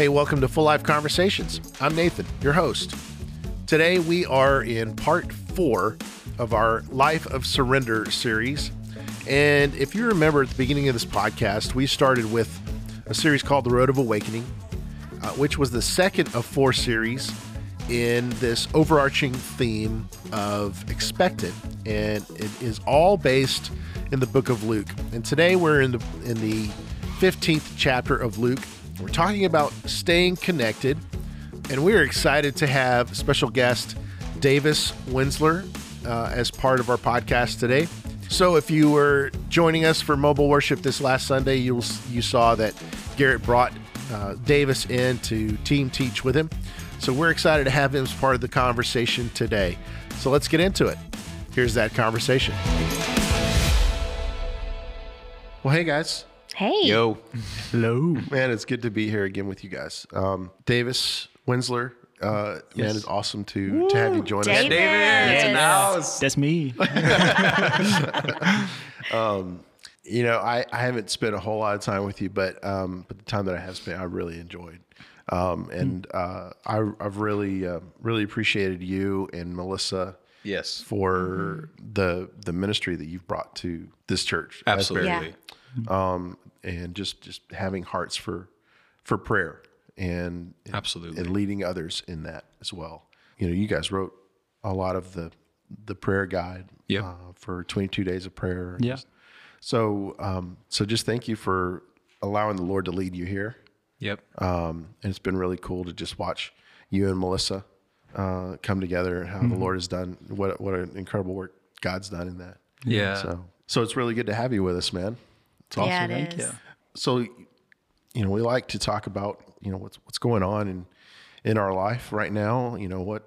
Hey, welcome to Full Life Conversations. I'm Nathan, your host. Today we are in part four of our Life of Surrender series. And if you remember at the beginning of this podcast, we started with a series called The Road of Awakening, uh, which was the second of four series in this overarching theme of expected. And it is all based in the book of Luke. And today we're in the in the 15th chapter of Luke. We're talking about staying connected, and we're excited to have special guest Davis Wenzler uh, as part of our podcast today. So, if you were joining us for mobile worship this last Sunday, you you saw that Garrett brought uh, Davis in to team teach with him. So, we're excited to have him as part of the conversation today. So, let's get into it. Here's that conversation. Well, hey guys. Hey. Yo. Hello. Man, it's good to be here again with you guys. Um, Davis Wenzler, uh, man, it's awesome to, to have you join Davis. us. David, in the house. That's me. You know, I, I haven't spent a whole lot of time with you, but um, but the time that I have spent, I really enjoyed. Um, and uh, I, I've really uh, really appreciated you and Melissa Yes. for the the ministry that you've brought to this church. Absolutely. Yeah. Um, and just just having hearts for for prayer and Absolutely. and leading others in that as well. You know, you guys wrote a lot of the the prayer guide Yep. uh, for 22 days of prayer. Yeah. So um, so just thank you for allowing the Lord to lead you here. Yep. Um, and it's been really cool to just watch you and Melissa uh, come together and how the Lord has done what what an incredible work God's done in that. Yeah. So so it's really good to have you with us, man. It's awesome. Yeah, it Thank is. you. So, you know, we like to talk about, you know, what's what's going on in in our life right now. You know what?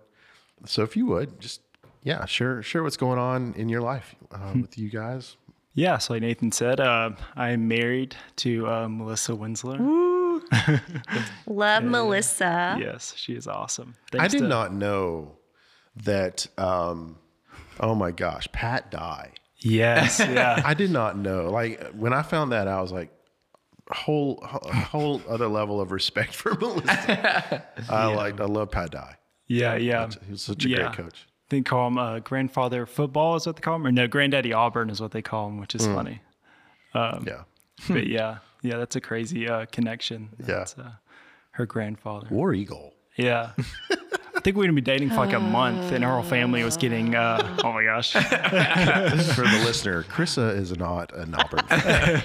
So, if you would just, yeah, share share what's going on in your life uh, with you guys. Yeah, so like Nathan said, uh, I'm married to uh, Melissa Wenzler. Love Melissa. Yes, she is awesome. I did to- not know that. Um, oh my gosh, Pat Dye. Yes, yeah. I did not know. Like when I found that, I was like, whole whole other level of respect for Melissa. I like I love Pat Dye. Yeah, yeah. He's such a Yeah. great coach. They call him uh, grandfather football is what they call him, or no, granddaddy Auburn is what they call him, which is Mm. funny. Yeah. But yeah, yeah, that's a crazy uh, connection. That's, uh, her grandfather. War Eagle. Yeah. I think we're gonna be dating for like a month, and her whole family was getting. Uh, oh my gosh. For the listener, Krista is not an Auburn fan.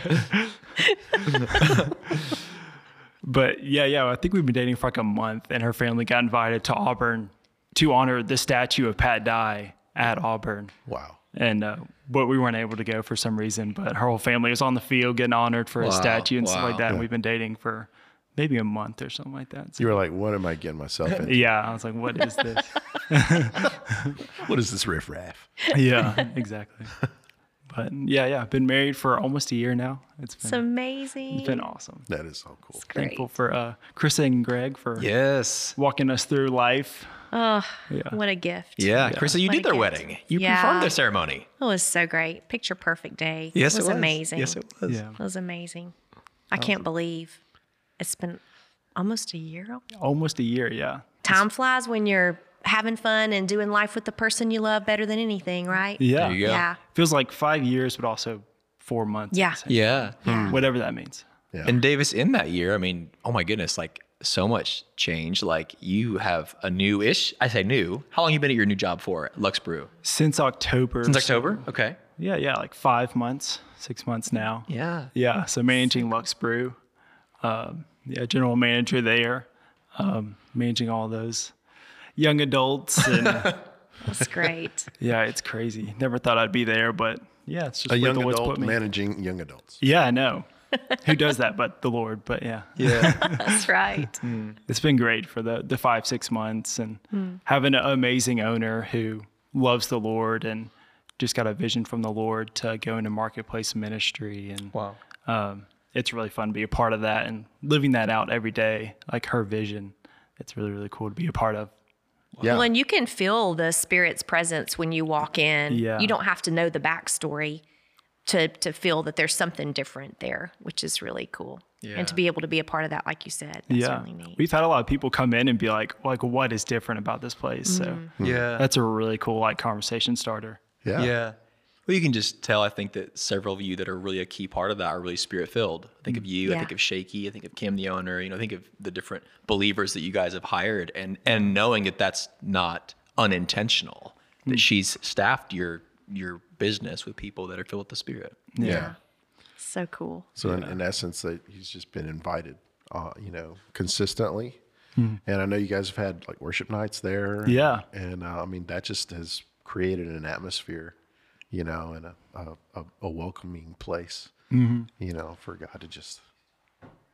But yeah, yeah, I think we've been dating for like a month, and her family got invited to Auburn to honor the statue of Pat Dye at Auburn. Wow. And uh, but we weren't able to go for some reason. But her whole family was on the field getting honored for a statue and stuff like wow. that. And we've been dating for maybe a month or something like that. So, You were like, what am I getting myself into? yeah, I was like, what is this? What is this riffraff? yeah, exactly. But yeah, yeah, I've been married for almost a year now. It's It's been, amazing. it's been awesome. That is so cool. Great. Thankful for uh, Chris and Greg for Yes. walking us through life. Oh, Yeah. what a gift. Yeah. Krista, you What did their gift. wedding. You Yeah. performed their ceremony. It was so great. Picture perfect day. Yes, it was, amazing. Yes, it was. Yeah. It was amazing. I can't believe it's been almost a year. Almost a year, yeah. Time flies when you're having fun and doing life with the person you love better than anything, right? Yeah. There you go. Yeah. Feels like five years, but also four months. Yeah. Yeah. Hmm. Whatever that means. Yeah. And Davis, in that year, I mean, oh my goodness, like so much change. Like you have a new ish, I say new. How long you been at your new job for Lux Brew? Since October. Since October? Okay. Yeah, yeah, like five months, six months now. Yeah. Yeah. So managing Lux Brew. Um, yeah, general manager there. Um, managing all those young adults. And That's great. yeah, it's crazy. Never thought I'd be there, but yeah, it's just A where young the adult put me. managing young adults. Yeah, I know. Who does that but the Lord? But yeah. Yeah. That's right. it's been great for the the five six months and having an amazing owner who loves the Lord and just got a vision from the Lord to go into marketplace ministry and wow. um, it's really fun to be a part of that and living that out every day like her vision it's really really cool to be a part of Yeah. Well, and you can feel the spirit's presence when you walk in. Yeah. You don't have to know the backstory to to feel that there's something different there, which is really cool. Yeah. And to be able to be a part of that, like you said, that's yeah. really neat. We've had a lot of people come in and be like, like, what is different about this place? So Mm-hmm. Yeah. that's a really cool like conversation starter. Yeah. Yeah. Well, you can just tell, I think, that several of you that are really a key part of that are really spirit filled. I think of you, I think of Shaky, I think of Kim, the owner, you know, I think of the different believers that you guys have hired and, and knowing that that's not unintentional, that she's staffed your, your business with people that are filled with the spirit. Yeah. so cool. So in, in essence, that he's just been invited, uh, you know, consistently. Hmm. And I know you guys have had like worship nights there. Yeah. And uh, I mean, that just has created an atmosphere, you know, and a, a, a, welcoming place, Mm-hmm. you know, for God to just,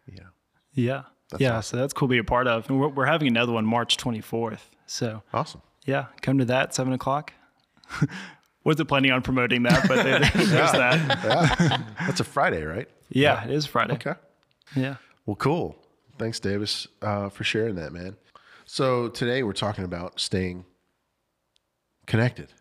you know, Yeah. yeah. So that's cool to be a part of. And we're, we're having another one March 24th. So awesome. yeah, come to that seven o'clock. Wasn't planning on promoting that, but there- there's that. That's a Friday, right? Yeah, it is Friday. Okay. Yeah. Well, cool. Thanks, Davis, uh, for sharing that, man. So today we're talking about staying connected.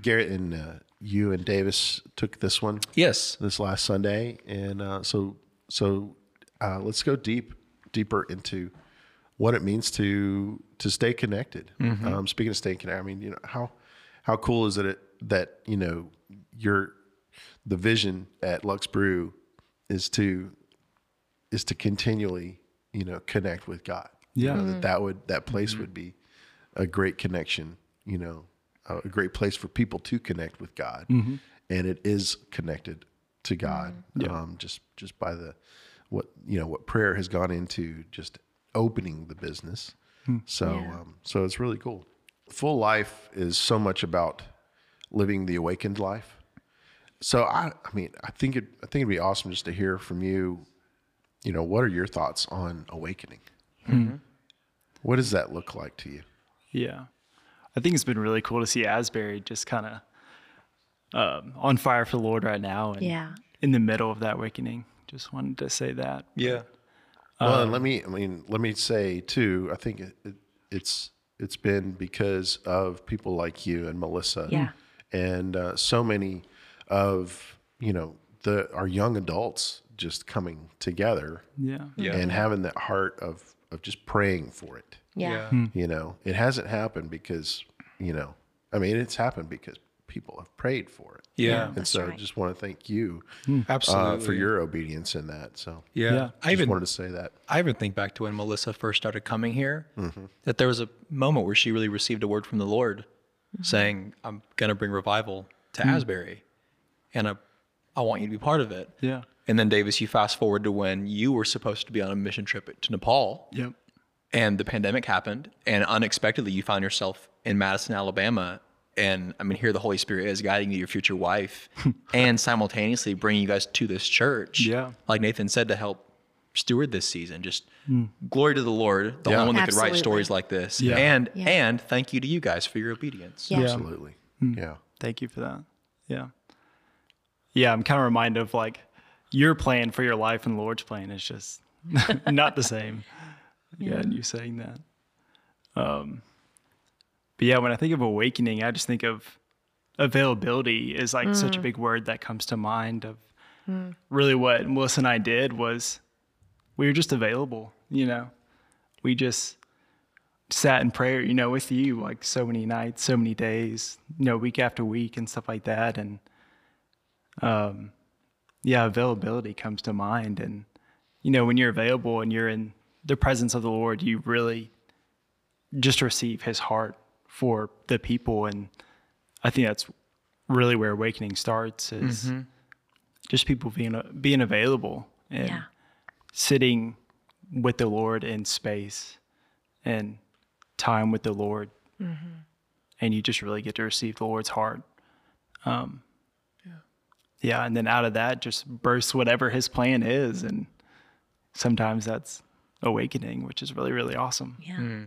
Garrett and uh, you and Davis took this one Yes. this last Sunday, and uh, so so uh, let's go deep deeper into what it means to to stay connected. Um, speaking of staying connected, I mean, you know how how cool is it that you know your the vision at Lux Brew is to is to continually you know connect with God. You Yeah. know, that that would that place would be a great connection. You know, a great place for people to connect with God, and it is connected to God. Um, just just by the what you know what prayer has gone into just opening the business. So um, so it's really cool. Full life is so much about living the awakened life. So I, I mean, I think it, I think it'd be awesome just to hear from you. You know, what are your thoughts on awakening? What does that look like to you? Yeah. I think it's been really cool to see Asbury just kind of um, on fire for the Lord right now and Yeah. in the middle of that awakening. Just wanted to say that. Yeah. Well, and let me, I mean, let me say too. I think it, it, it's it's been because of people like you and Melissa, Yeah. and uh, so many of you know the our young adults just coming together Yeah. Yeah. and having that heart of of just praying for it. Yeah. You know, it hasn't happened because you know, I mean, it's happened because people have prayed for it. Yeah. and That's so right. just want to thank you Absolutely. uh, for your obedience in that. So Yeah. Yeah. I I even just wanted to say that. I even think back to when Melissa first started coming here, Mm-hmm. that there was a moment where she really received a word from the Lord saying, I'm going to bring revival to Asbury and I, I want you to be part of it. Yeah. And then, Davis, you fast forward to when you were supposed to be on a mission trip to Nepal Yep. And the pandemic happened and unexpectedly you found yourself in Madison, Alabama. And I mean, here the Holy Spirit is guiding you your future wife and simultaneously bringing you guys to this church. Yeah. Like Nathan said, to help steward this season. Just hmm. glory to the Lord, the Yeah. only one that could write stories like this. Yeah. And, Yeah. and thank you to you guys for your obedience. Yeah. Absolutely. Hmm. Yeah. Thank you for that. Yeah. Yeah. I'm kind of reminded of like your plan for your life and the Lord's plan is just not the same. Yeah. And you saying that. Um, but yeah, when I think of awakening, I just think of availability is like such a big word that comes to mind of really what Melissa and I did was we were just available, you know, we just sat in prayer, you know, with you like so many nights, so many days, you know, week after week and stuff like that. And um, yeah, availability comes to mind. And, you know, when you're available and you're in the presence of the Lord, you really just receive his heart for the people. And I think that's really where awakening starts is just people being, being available and Yeah. sitting with the Lord in space and time with the Lord. And you just really get to receive the Lord's heart. Um, yeah. And then out of that just bursts whatever his plan is. And sometimes that's awakening, which is really, really awesome. Yeah.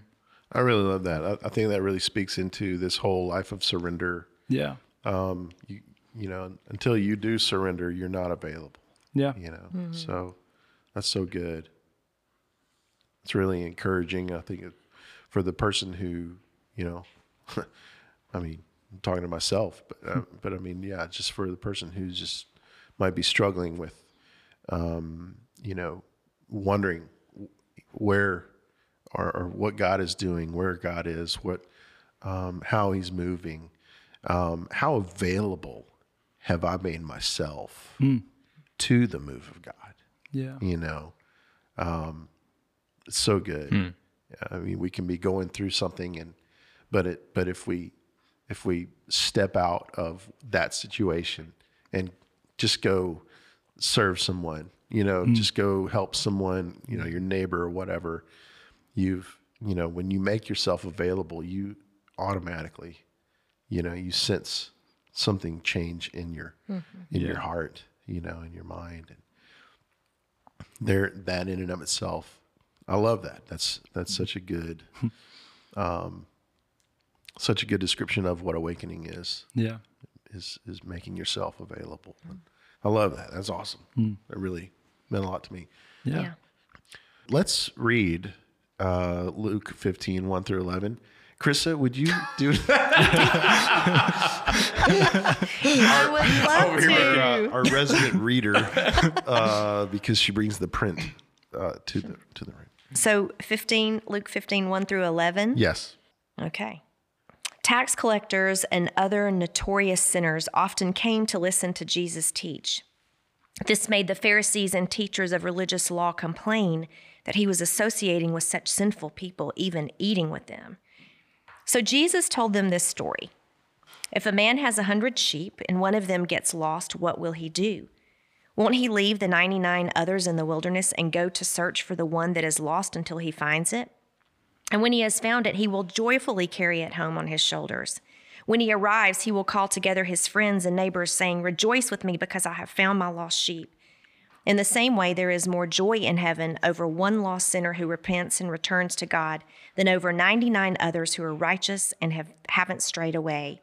I really love that. I, I think that really speaks into this whole life of surrender. Yeah. Um, you, you know, until you do surrender, you're not available. Yeah. You know, so that's so good. It's really encouraging. I think it, for the person who, you know, I mean, I'm talking to myself, but uh, but I mean, yeah, just for the person who's just might be struggling with, um, you know, wondering where or, or what God is doing, where God is, what um, how He's moving, um, how available have I made myself to the move of God? Yeah. You know, um, it's so good. I mean, we can be going through something, and but it but if we if we step out of that situation and just go serve someone, you know, mm. just go help someone, you know, your neighbor or whatever, you've you know when you make yourself available, you automatically, you know, you sense something change in your in mm-hmm. your heart, you know, in your mind, and there that in and of itself i love that. That's that's mm. such a good um such a good description of what awakening is. Yeah. is is making yourself available mm. I love that that's awesome it really meant a lot to me Yeah. Yeah. let's read uh luke 15 1 through 11 Krista, would you do I would love to. uh, our resident reader uh, because she brings the print uh, to the to the room? So 15, Luke 15, 1 through 11. Yes. Okay. Tax collectors and other notorious sinners often came to listen to Jesus teach. This made the Pharisees and teachers of religious law complain that he was associating with such sinful people, even eating with them. So Jesus told them this story If a man has a hundred sheep and one of them gets lost, what will he do? Won't he leave the 99 others in the wilderness and go to search for the one that is lost until he finds it? And when he has found it, he will joyfully carry it home on his shoulders. When he arrives, he will call together his friends and neighbors, saying, Rejoice with me because I have found my lost sheep. In the same way, there is more joy in heaven over one lost sinner who repents and returns to God than over 99 others who are righteous and have, haven't strayed away.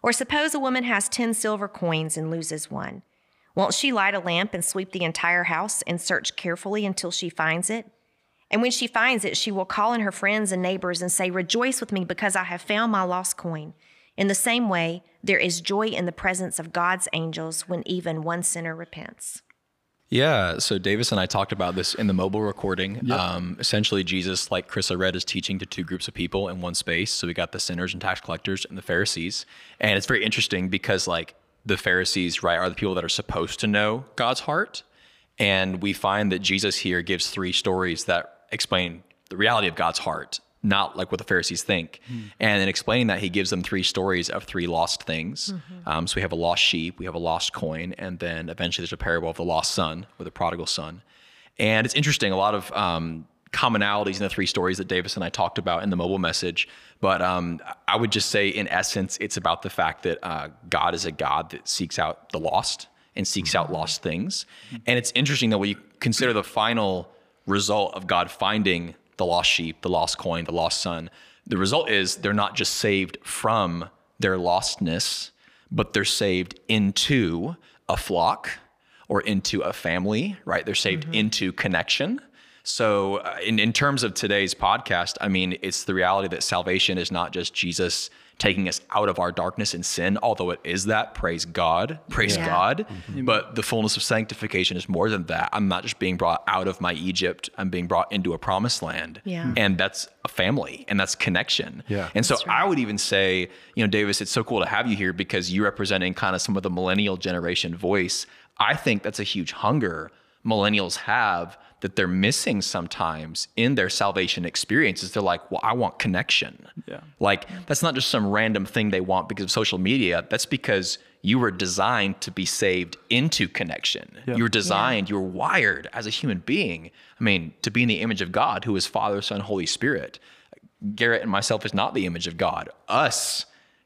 Or suppose a woman has 10 silver coins and loses one. Won't she light a lamp and sweep the entire house and search carefully until she finds it? And when she finds it, she will call in her friends and neighbors and say, Rejoice with me because I have found my lost coin. In the same way, there is joy in the presence of God's angels when even one sinner repents. Yeah. So Davis and I talked about this in the mobile recording. Um, essentially, Jesus, like Chris I read, is teaching to two groups of people in one space. So we got the sinners and tax collectors and the Pharisees. And it's very interesting because, like, the Pharisees, right, are the people that are supposed to know God's heart. And we find that Jesus here gives three stories that explain the reality of God's heart, not like what the Pharisees think. And in explaining that, he gives them three stories of three lost things. Um, so we have a lost sheep, we have a lost coin, and then eventually there's a parable of the lost son or the prodigal son. And it's interesting, a lot of um, commonalities in the three stories that Davis and I talked about in the mobile message. But um, I would just say, in essence, it's about the fact that uh, God is a God that seeks out the lost and seeks out lost things. And it's interesting that when you consider the final result of God finding the lost sheep, the lost coin, the lost son, the result is they're not just saved from their lostness, but they're saved into a flock or into a family, right? They're saved into connection. So, uh, in, in terms of today's podcast, I mean, it's the reality that salvation is not just Jesus taking us out of our darkness and sin, although it is that. Praise God. Praise Yeah. God. Mm-hmm. Mm-hmm. But the fullness of sanctification is more than that. I'm not just being brought out of my Egypt, I'm being brought into a promised land. Yeah. Mm-hmm. And that's a family and that's connection. Yeah. And so I would even say, you know, Davis, it's so cool to have you here because you're representing kind of some of the millennial generation voice. I think that's a huge hunger millennials have that they're missing sometimes in their salvation experiences. They're like, well, I want connection. Yeah. Like that's not just some random thing they want because of social media. That's because you were designed to be saved into connection. You were designed, you were wired as a human being. I mean, to be in the image of God, who is Father, Son, Holy Spirit. Garrett and myself is not the image of God. Us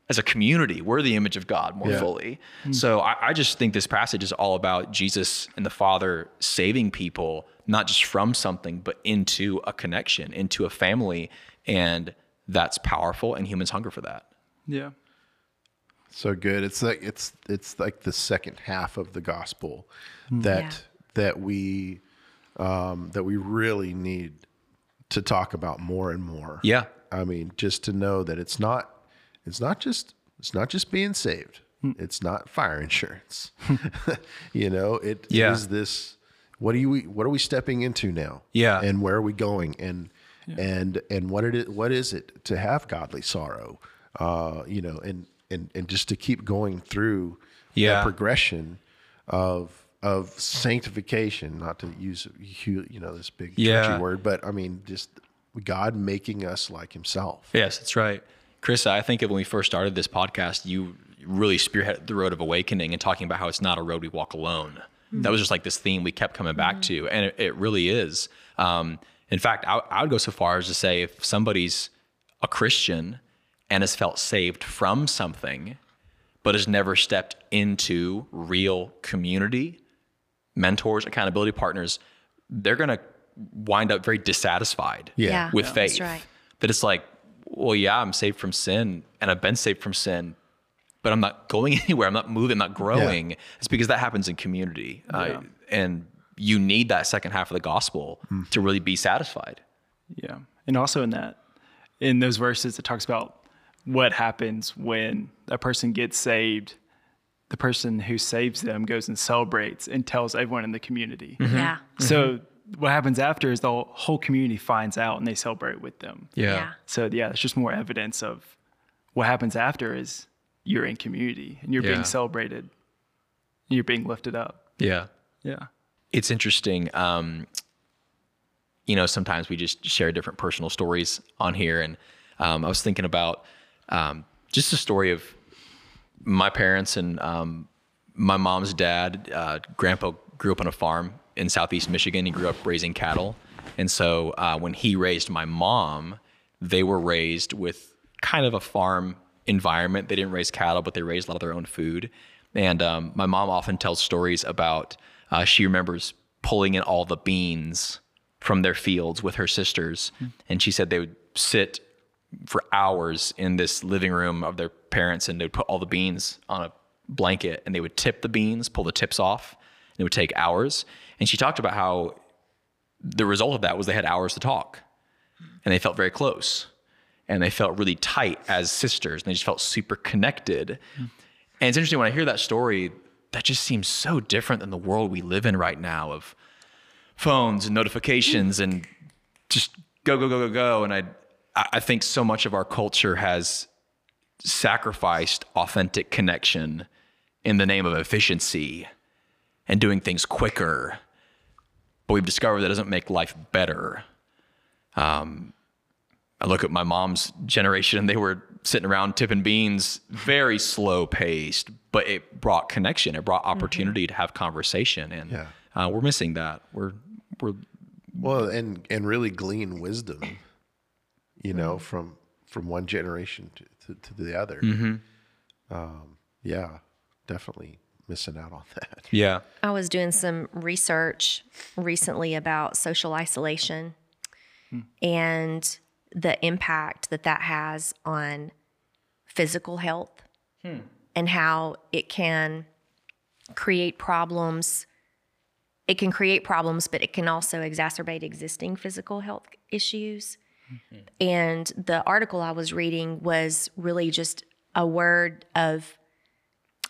as a community, we're the image of God more Yeah. fully. So I, I just think this passage is all about Jesus and the Father saving people, not just from something, but into a connection, into a family. And that's powerful, and humans hunger for that. Yeah. So good. It's like it's it's like the second half of the gospel that Yeah. that we um, that we really need to talk about more and more. Yeah. I mean, just to know that it's not it's not just it's not just being saved. It's not fire insurance. you know, it is Yeah. this what do you what are we stepping into now? Yeah. and where are we going? And and and what it is, what is it to have godly sorrow? Uh, you know, and and and just to keep going through Yeah. progression of of sanctification. Not to use you know this big Yeah. word, but I mean just God making us like Himself. Yes, that's right. Chris, I think when we first started this podcast, you really spearheaded the road of awakening and talking about how it's not a road we walk alone. That was just like this theme we kept coming back to, and it, it really is. Um, in fact, I, I would go so far as to say if somebody's a Christian and has felt saved from something, but has never stepped into real community, mentors, accountability partners, they're going to wind up very dissatisfied Yeah. Yeah, with that's faith. right. That it's like, well, yeah, I'm saved from sin and I've been saved from sin, but I'm not going anywhere. I'm not moving, I'm not growing. It's because that happens in community. Uh, and you need that second half of the gospel hmm. to really be satisfied. Yeah. And also in that, in those verses, it talks about what happens when a person gets saved. The person who saves them goes and celebrates and tells everyone in the community. Mm-hmm. Yeah. So mm-hmm. What happens after is the whole community finds out and they celebrate with them. Yeah. So yeah, it's just more evidence of what happens after is you're in community and you're Yeah. being celebrated. You're being lifted up. Yeah. Yeah. it's interesting. Um, you know, sometimes we just share different personal stories on here, and um, I was thinking about um, just the story of my parents and um, my mom's dad. Uh, grandpa grew up on a farm in southeast Michigan. He grew up raising cattle, and so uh, when he raised my mom, they were raised with kind of a farm environment. They didn't raise cattle, but they raised a lot of their own food. And um, my mom often tells stories about uh, she remembers pulling in all the beans from their fields with her sisters, and she said they would sit for hours in this living room of their parents and they would put all the beans on a blanket and they would tip the beans, pull the tips off, and it would take hours. And she talked about how the result of that was they had hours to talk. And they felt very close. And they felt really tight as sisters. And they just felt super connected. And it's interesting when I hear that story, that just seems so different than the world we live in right now of phones and notifications and just go go go go go. And i i think so much of our culture has sacrificed authentic connection in the name of efficiency and doing things quicker but we've discovered that doesn't make life better. Um, i look at my mom's generation and they were sitting around tipping beans very slow paced but it brought connection it brought opportunity to have conversation and Yeah. uh, we're missing that. We're we're Well, and and really glean wisdom, you know, from from one generation to, to, to the other. Um, yeah, definitely missing out on that. yeah I was doing some research recently about social isolation hmm. and the impact that that has on physical health hmm. and how it can create problems. It can create problems, but it can also exacerbate existing physical health issues. Hmm. And the article I was reading was really just a word of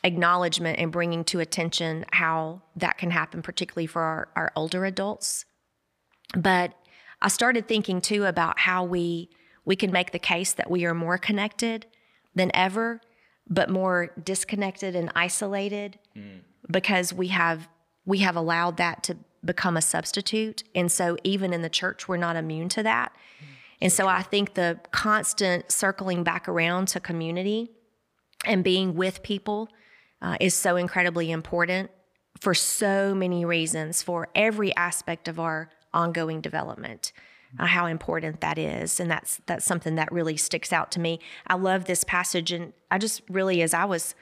acknowledgement and bringing to attention how that can happen, particularly for our, our older adults. But I started thinking too about how we we can make the case that we are more connected than ever, but more disconnected and isolated hmm. because we have we have allowed that to become a substitute. And so even in the church, we're not immune to that. Hmm. And so I think the constant circling back around to community and being with people uh, is so incredibly important for so many reasons for every aspect of our ongoing development uh, how important that is and that's that's something that really sticks out to me i love this passage and i just really as i was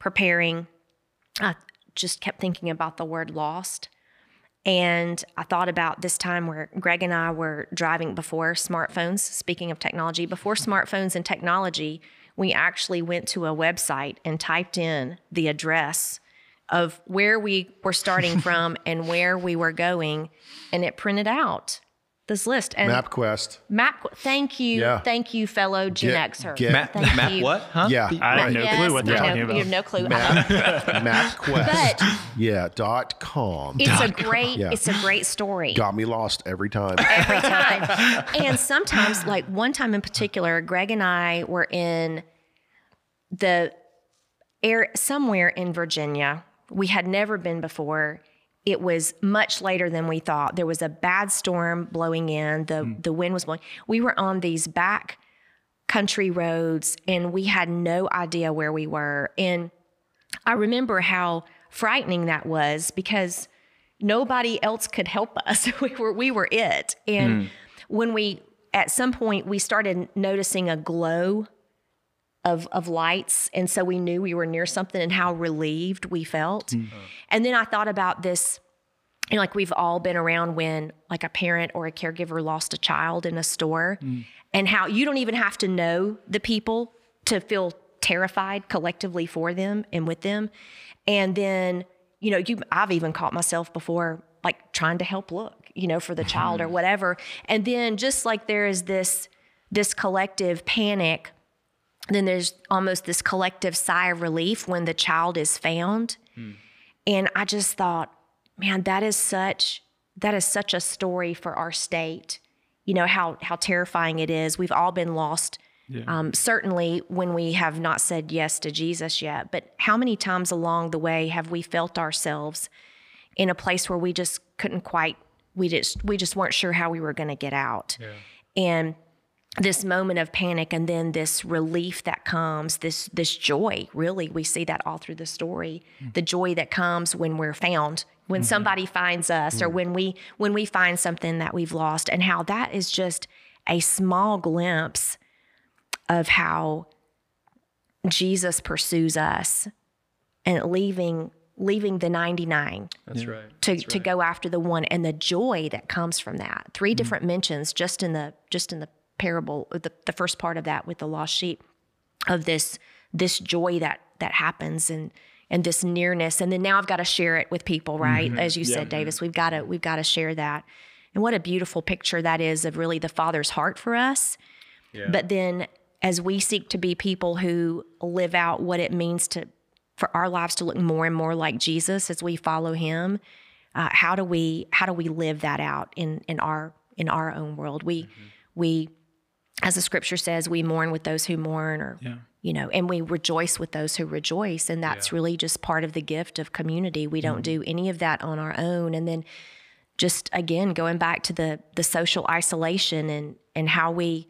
preparing i just kept thinking about the word lost and I thought about this time where Greg and I were driving before smartphones. Speaking of technology, before smartphones and technology, we actually went to a website and typed in the address of where we were starting from and where we were going, and it printed out this list. And MapQuest. Map. Thank you, Yeah. thank you, fellow Gen Get- Xer. get- Map, Thank map you. what? Huh? Yeah. I have no Yes, clue what they're I know, talking You have no clue. MapQuest. But yeah. Dot com. it's a great, Yeah. it's a great story. Got me lost every time. every time. and sometimes, like one time in particular, Greg and I were in the air somewhere in Virginia. We had never been before. It was much later than we thought. There was a bad storm blowing in. The hmm. the wind was blowing. We were on these back country roads and we had no idea where we were. And I remember how frightening that was because nobody else could help us. we were we were it. And hmm. when we at some point we started noticing a glow of of lights and so we knew we were near something and how relieved we felt. Mm-hmm. And then I thought about this you know, like we've all been around when like a parent or a caregiver lost a child in a store mm. and how you don't even have to know the people to feel terrified collectively for them and with them. And then, you know, you I've even caught myself before like trying to help look, you know, for the child or mm-hmm. whatever. And then just like there is this this collective panic, then there's almost this collective sigh of relief when the child is found. And I just thought, man, that is such that is such a story for our state. You know how how terrifying it is. We've all been lost. Um, certainly when we have not said yes to Jesus yet, but how many times along the way have we felt ourselves in a place where we just couldn't quite we just we just weren't sure how we were going to get out. And this moment of panic and then this relief that comes this this joy really we see that all through the story. Hmm. The joy that comes when we're found when mm-hmm. somebody finds us or hmm. when we when we find something that we've lost and how that is just a small glimpse of how Jesus pursues us and leaving leaving the 99 That's right. to, to go after the one and the joy that comes from that. Three mm-hmm. different mentions just in the just in the parable, uh, the, the first part of that with the lost sheep, of this this joy that that happens and and this nearness. And then now I've got to share it with people, right? Mm-hmm. As you said, Davis, mm-hmm. we've got to we've got to share that. And what a beautiful picture that is of really the Father's heart for us. But then as we seek to be people who live out what it means to for our lives to look more and more like Jesus as we follow him, uh, how do we how do we live that out in in our in our own world? We mm-hmm. we as the scripture says, we mourn with those who mourn or Yeah. you know, and we rejoice with those who rejoice. And that's really just part of the gift of community. We don't mm-hmm. do any of that on our own. And then just again going back to the the social isolation and and how we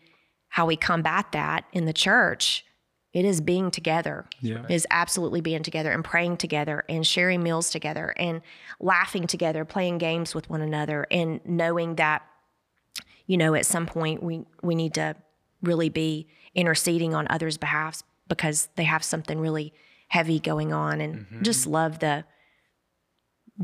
how we combat that in the church it is being together Yeah. It is absolutely being together and praying together and sharing meals together and laughing together playing games with one another and knowing that you know at some point we we need to really be interceding on others behalfs because they have something really heavy going on and just love the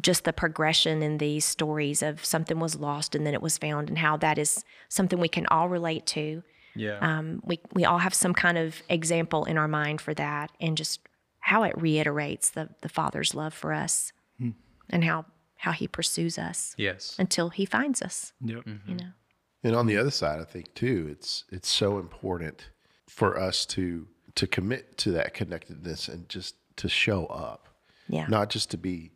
just the progression in these stories of something was lost and then it was found and how that is something we can all relate to Yeah. um, we, we all have some kind of example in our mind for that and just how it reiterates the, the father's love for us and how how he pursues us yes. until he finds us Yep. you know And on the other side, I think too, it's it's so important for us to to commit to that connectedness and just to show up, yeah not just to be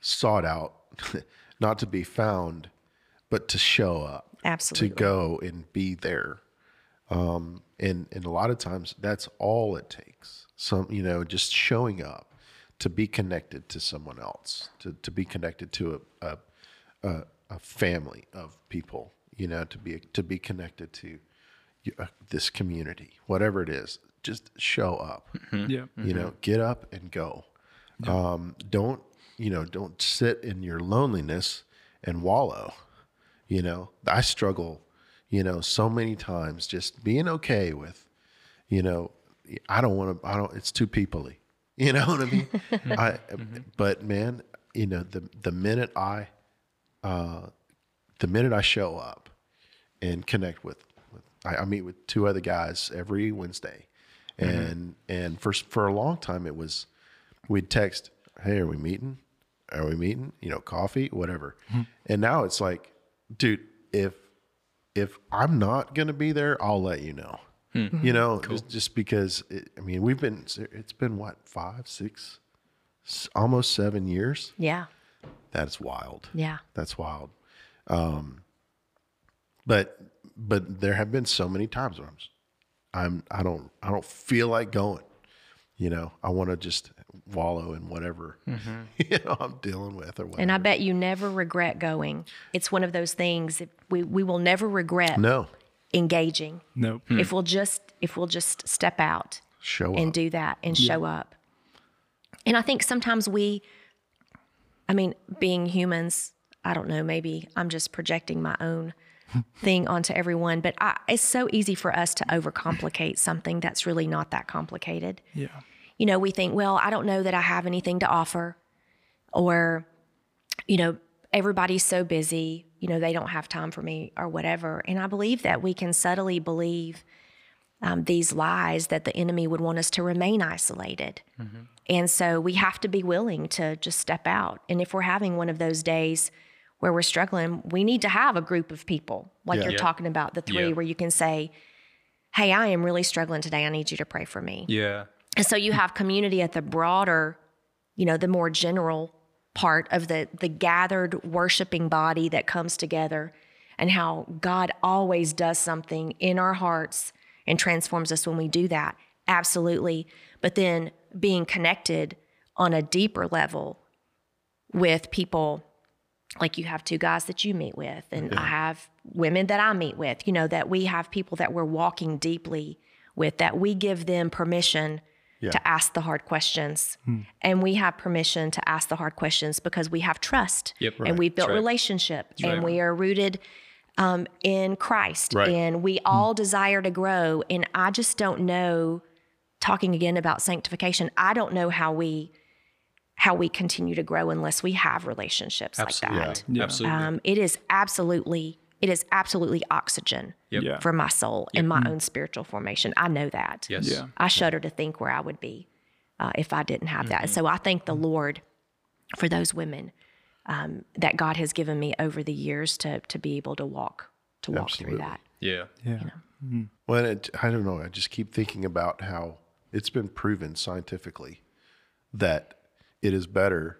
sought out, not to be found, but to show up, absolutely to go and be there. Um, and and a lot of times that's all it takes. Some you know just showing up to be connected to someone else, to to be connected to a a, a, a family of people, you know, to be to be connected to you- uh, this community, whatever it is. Just show up. Yeah. you know get up and go. Um, don't you know don't sit in your loneliness and wallow. You know i struggle you know so many times just being okay with you know i don't want to i don't it's too peoply you know what i mean? I but man you know the the minute i uh the minute i show up and connect with, with I, I meet with two other guys every Wednesday, mm-hmm. and and for for a long time it was we'd text, hey, are we meeting? Are we meeting? You know, coffee, whatever. Mm-hmm. And now it's like, dude, if if I'm not going to be there, I'll let you know. Hmm. Mm-hmm. You know, just, just because it, I mean, we've been it's been what five, six, almost seven years. Yeah. That's wild. Yeah. That's wild. Um, but but there have been so many times where I'm, I'm I don't I don't feel like going. You know, I want to just wallow in whatever you know I'm dealing with or whatever. And I bet you never regret going. It's one of those things that we, we will never regret no, engaging Nope. if we'll just if we'll just step out show and up. do that and show up. And I think sometimes we, I mean, being humans, I don't know, maybe I'm just projecting my own thing onto everyone, but I, it's so easy for us to overcomplicate something that's really not that complicated. Yeah. You know, we think, well, I don't know that I have anything to offer, or, you know, everybody's so busy, you know, they don't have time for me or whatever. And I believe that we can subtly believe um, these lies that the enemy would want us to remain isolated. And so we have to be willing to just step out. And if we're having one of those days where we're struggling, we need to have a group of people like Yeah. you're Yeah. talking about, the three, Yeah. where you can say, Hey, I am really struggling today. I need you to pray for me. Yeah. And so you have community at the broader, you know, the more general part of the the gathered worshiping body that comes together and how God always does something in our hearts and transforms us when we do that. Absolutely. But then being connected on a deeper level with people like you have two guys that you meet with and I have women that I meet with, you know, that we have people that we're walking deeply with that we give them permission Yeah. to ask the hard questions. And we have permission to ask the hard questions because we have trust. Yep. And we've built right. relationship and right. we are rooted um, in Christ Right. and we all desire to grow. And I just don't know, talking again about sanctification, I don't know how we how we continue to grow unless we have relationships Absolutely. like that. Yeah. Absolutely. Um, it is absolutely it is absolutely oxygen Yep. Yeah. for my soul and my own spiritual formation. I know that. yes. Yeah. I shudder to think where I would be uh, if I didn't have that. So I thank the Lord for those women um, that God has given me over the years to to be able to walk to walk Absolutely. through that. Yeah. Yeah. Well, it, I don't know. I just keep thinking about how it's been proven scientifically that it is better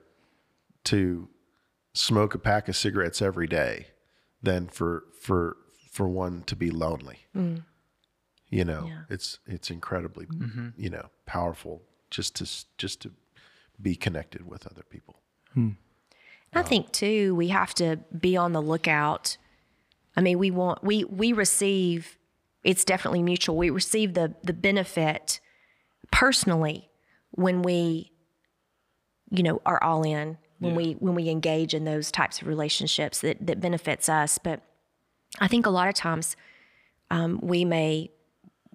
to smoke a pack of cigarettes every day than for for for one to be lonely. Mm. You know, Yeah. it's it's incredibly mm-hmm. you know powerful just to just to be connected with other people. Hmm. I think too we have to be on the lookout. I mean, we want we we receive it's definitely mutual. We receive the the benefit personally when we you know are all in when we when we engage in those types of relationships that that benefits us, but I think a lot of times um, we may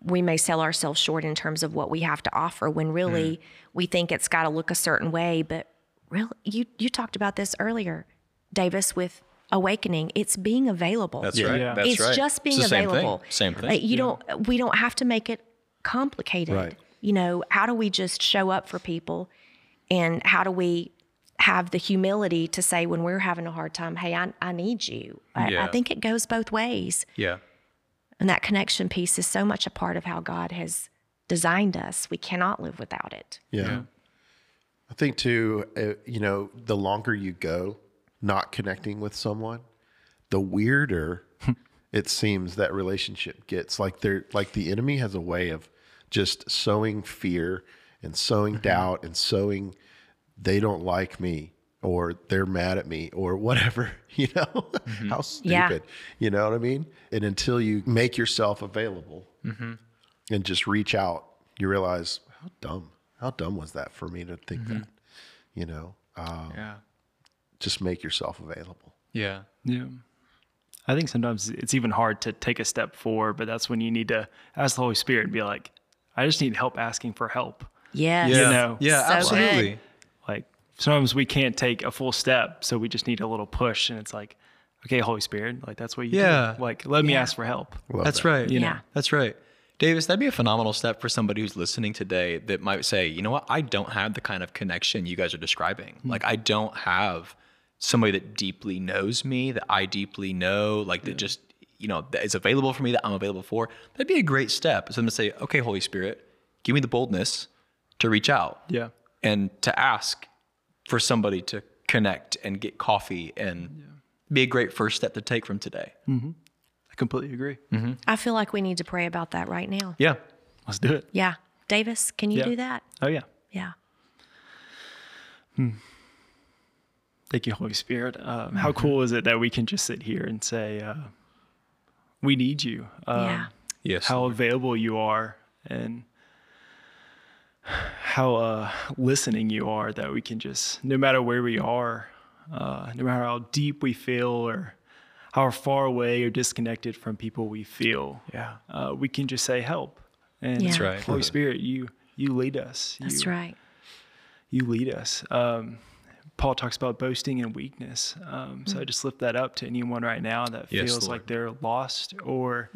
we may sell ourselves short in terms of what we have to offer when really we think it's got to look a certain way. But really, you you talked about this earlier, Davis, with awakening. It's being available. That's right. Yeah. That's it's right. just being it's the available. Same thing. Same thing. Like, you don't. We don't have to make it complicated. Right. You know, how do we just show up for people, and how do we have the humility to say when we're having a hard time, "Hey, I, I need you." I, I think it goes both ways. yeah. And that connection piece is so much a part of how God has designed us. We cannot live without it. Yeah. I think too, uh, you know, the longer you go not connecting with someone, the weirder it seems that relationship gets. Like they're like the enemy has a way of just sowing fear and sowing mm-hmm. doubt and sowing they don't like me or they're mad at me or whatever, you know? Mm-hmm. How stupid. Yeah. You know what I mean? And until you make yourself available mm-hmm. and just reach out, you realize how dumb, how dumb was that for me to think that, you know, uh, Yeah. just make yourself available. Yeah. Yeah. I think sometimes it's even hard to take a step forward, but that's when you need to ask the Holy Spirit and be like, I just need help asking for help. Yes. Yeah. know, yeah. so absolutely. good. Like sometimes we can't take a full step, so we just need a little push. And it's like, okay, Holy Spirit, like that's what you Yeah. do. Like, let me Yeah. ask for help. Love That's that. right. You know. Yeah. That's right. Davis, that'd be a phenomenal step for somebody who's listening today that might say, you know what, I don't have the kind of connection you guys are describing. Hmm. Like, I don't have somebody that deeply knows me, that I deeply know, like that just, you know that is available for me that I'm available for, that'd be a great step. So I'm gonna say, okay, Holy Spirit, give me the boldness to reach out Yeah. and to ask for somebody to connect and get coffee and be a great first step to take from today. I completely agree. I feel like we need to pray about that right now. Yeah. Let's do it. Yeah. Davis, can you Yeah. do that? Oh yeah. Yeah. Thank you, Holy Spirit. Um, How cool is it that we can just sit here and say, uh, "We need you." Um, yeah. Yes. How available you are, and how uh, listening you are. That we can just, no matter where we are, uh, no matter how deep we feel, or how far away or disconnected from people we feel, Yeah. uh, we can just say, "Help." And Yeah. That's right. Holy Spirit, you you lead us. That's you, right. you lead us. Um, Paul talks about boasting and weakness. Um, so I just lift that up to anyone right now that Yes, feels Lord. like they're lost or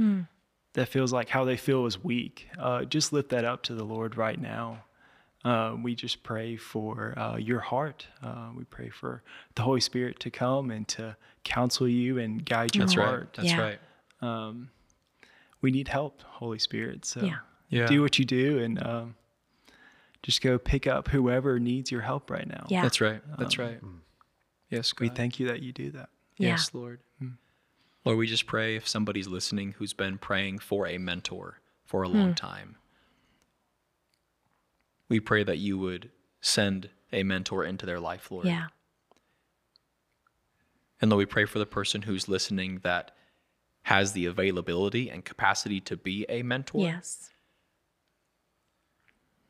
that feels like how they feel is weak. Uh, just lift that up to the Lord right now. Uh, we just pray for uh, your heart. Uh, we pray for the Holy Spirit to come and to counsel you and guide your That's heart. right. That's Yeah. right. We need help, Holy Spirit. So Yeah. Yeah. do what you do and um, just go pick up whoever needs your help right now. Yeah. That's right. That's right. Yes, God. We thank you that you do that. Yeah. Yes, Lord. Lord, we just pray if somebody's listening who's been praying for a mentor for a long hmm. time. We pray that you would send a mentor into their life, Lord. Yeah. And Lord, we pray for the person who's listening that has the availability and capacity to be a mentor. Yes.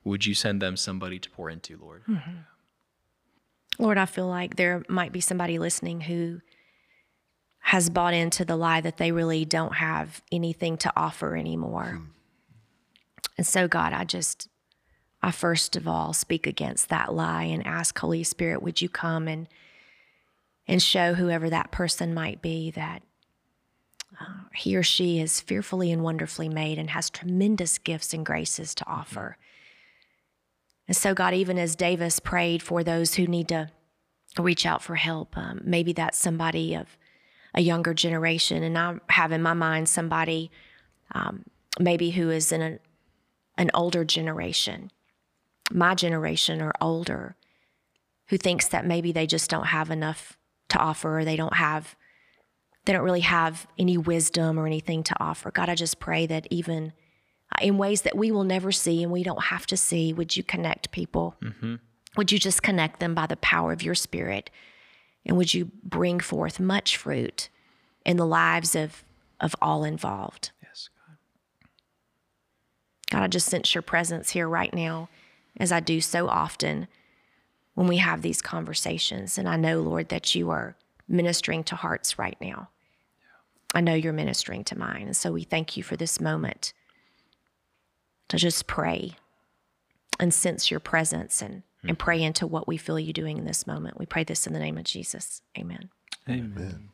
Would you send them somebody to pour into, Lord? Mm-hmm. Lord, I feel like there might be somebody listening who has bought into the lie that they really don't have anything to offer anymore. And so, God, I just, I first of all speak against that lie and ask Holy Spirit, would you come and and show whoever that person might be that uh, he or she is fearfully and wonderfully made and has tremendous gifts and graces to offer. And so, God, even as Davis prayed for those who need to reach out for help, um, maybe that's somebody of a younger generation. And I have in my mind somebody um, maybe who is in a, an older generation, my generation or older, who thinks that maybe they just don't have enough to offer or they don't have they don't really have any wisdom or anything to offer. God, I just pray that even uh, in ways that we will never see and we don't have to see, would you connect people? Would you just connect them by the power of your spirit? And would you bring forth much fruit in the lives of, of all involved? Yes, God. God, I just sense your presence here right now, as I do so often when we have these conversations. And I know, Lord, that you are ministering to hearts right now. I know you're ministering to mine. And so we thank you for this moment to just pray and sense your presence and, and pray into what we feel you doing in this moment. We pray this in the name of Jesus. Amen. Amen.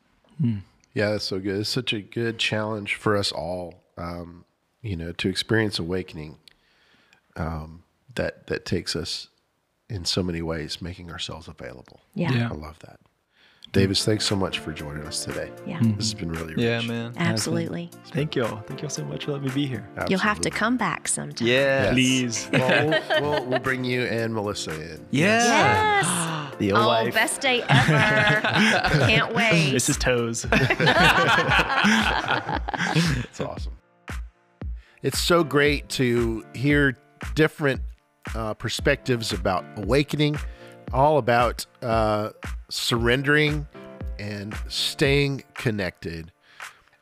Yeah, that's so good. It's such a good challenge for us all, um, you know, to experience awakening um, that that takes us in so many ways, making ourselves available. Yeah. Yeah. I love that. Davis, thanks so much for joining us today. Yeah. This has been really rich. Yeah, man. Absolutely. Thank y'all. Thank y'all so much for letting me be here. You'll have to come back sometime. Yeah. Please. Well, we'll, we'll, we'll bring you and Melissa in. Yeah. Yes. The old Oh, life. best day ever. Can't wait. This is toes. It's awesome. It's so great to hear different uh, perspectives about awakening, all about uh, surrendering and staying connected.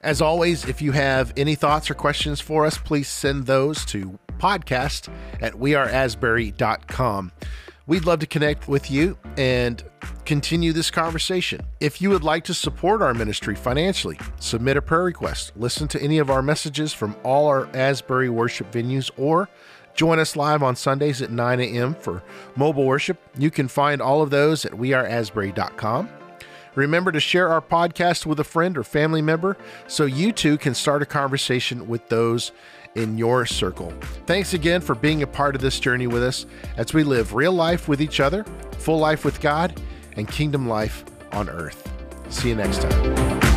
As always, if you have any thoughts or questions for us, please send those to podcast at weareasbury.com. We'd love to connect with you and continue this conversation. If you would like to support our ministry financially, submit a prayer request, listen to any of our messages from all our Asbury worship venues, or join us live on Sundays at 9 a.m. for mobile worship, you can find all of those at weareasbury.com. Remember to share our podcast with a friend or family member so you too can start a conversation with those in your circle. Thanks again for being a part of this journey with us as we live real life with each other, full life with God, and kingdom life on earth. See you next time.